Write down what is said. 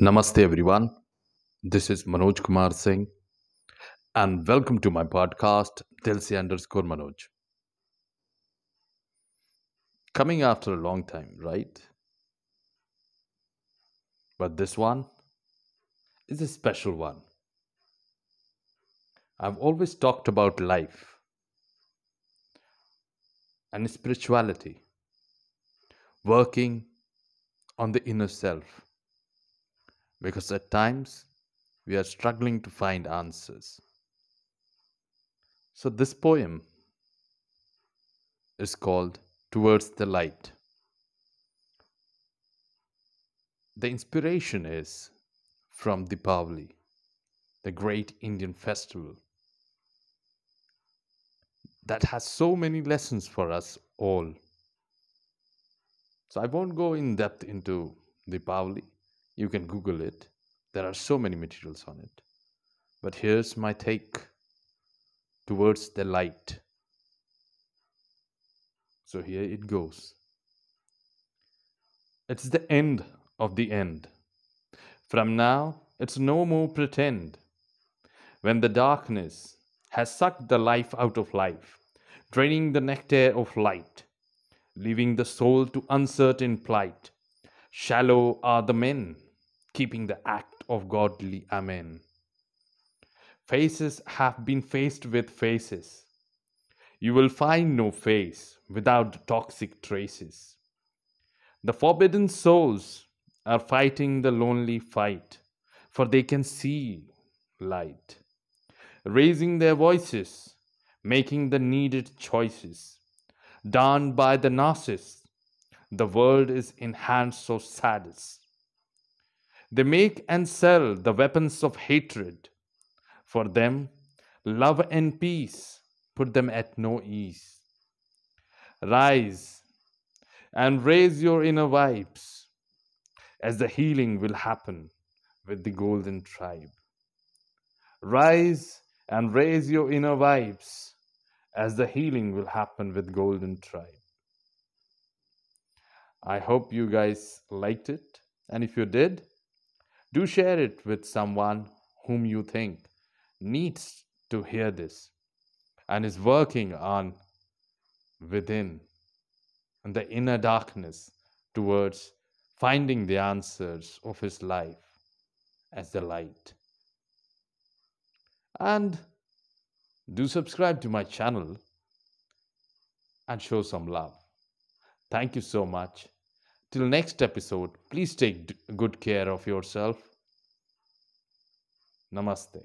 Namaste, everyone. This is Manoj Kumar Singh, and welcome to my podcast, Dilse underscore Manoj. Coming after a long time, right? But this one is a special one. I've always talked about life and spirituality, working on the inner self because at times we are struggling to find answers. So, this poem is called Towards the Light. The inspiration is from Deepavali, the great Indian festival that has so many lessons for us all. So, I won't go in depth into Deepavali you can Google it. There are so many materials on it. But here's my take towards the light. So here it goes. It's the end of the end. From now, it's no more pretend. When the darkness has sucked the life out of life, draining the nectar of light, leaving the soul to uncertain plight, shallow are the men keeping the act of godly Amen. Faces have been faced with faces. You will find no face without toxic traces. The forbidden souls are fighting the lonely fight, for they can see light. Raising their voices, making the needed choices. Done by the narcissist, the world is in hands so saddest. They make and sell the weapons of hatred. For them, love and peace put them at no ease. Rise and raise your inner vibes as the healing will happen with the golden tribe. Rise and raise your inner vibes as the healing will happen with golden tribe. I hope you guys liked it and if you did do share it with someone whom you think needs to hear this and is working on within and the inner darkness towards finding the answers of his life as the light. And do subscribe to my channel and show some love. Thank you so much. Till next episode, please take good care of yourself. Namaste.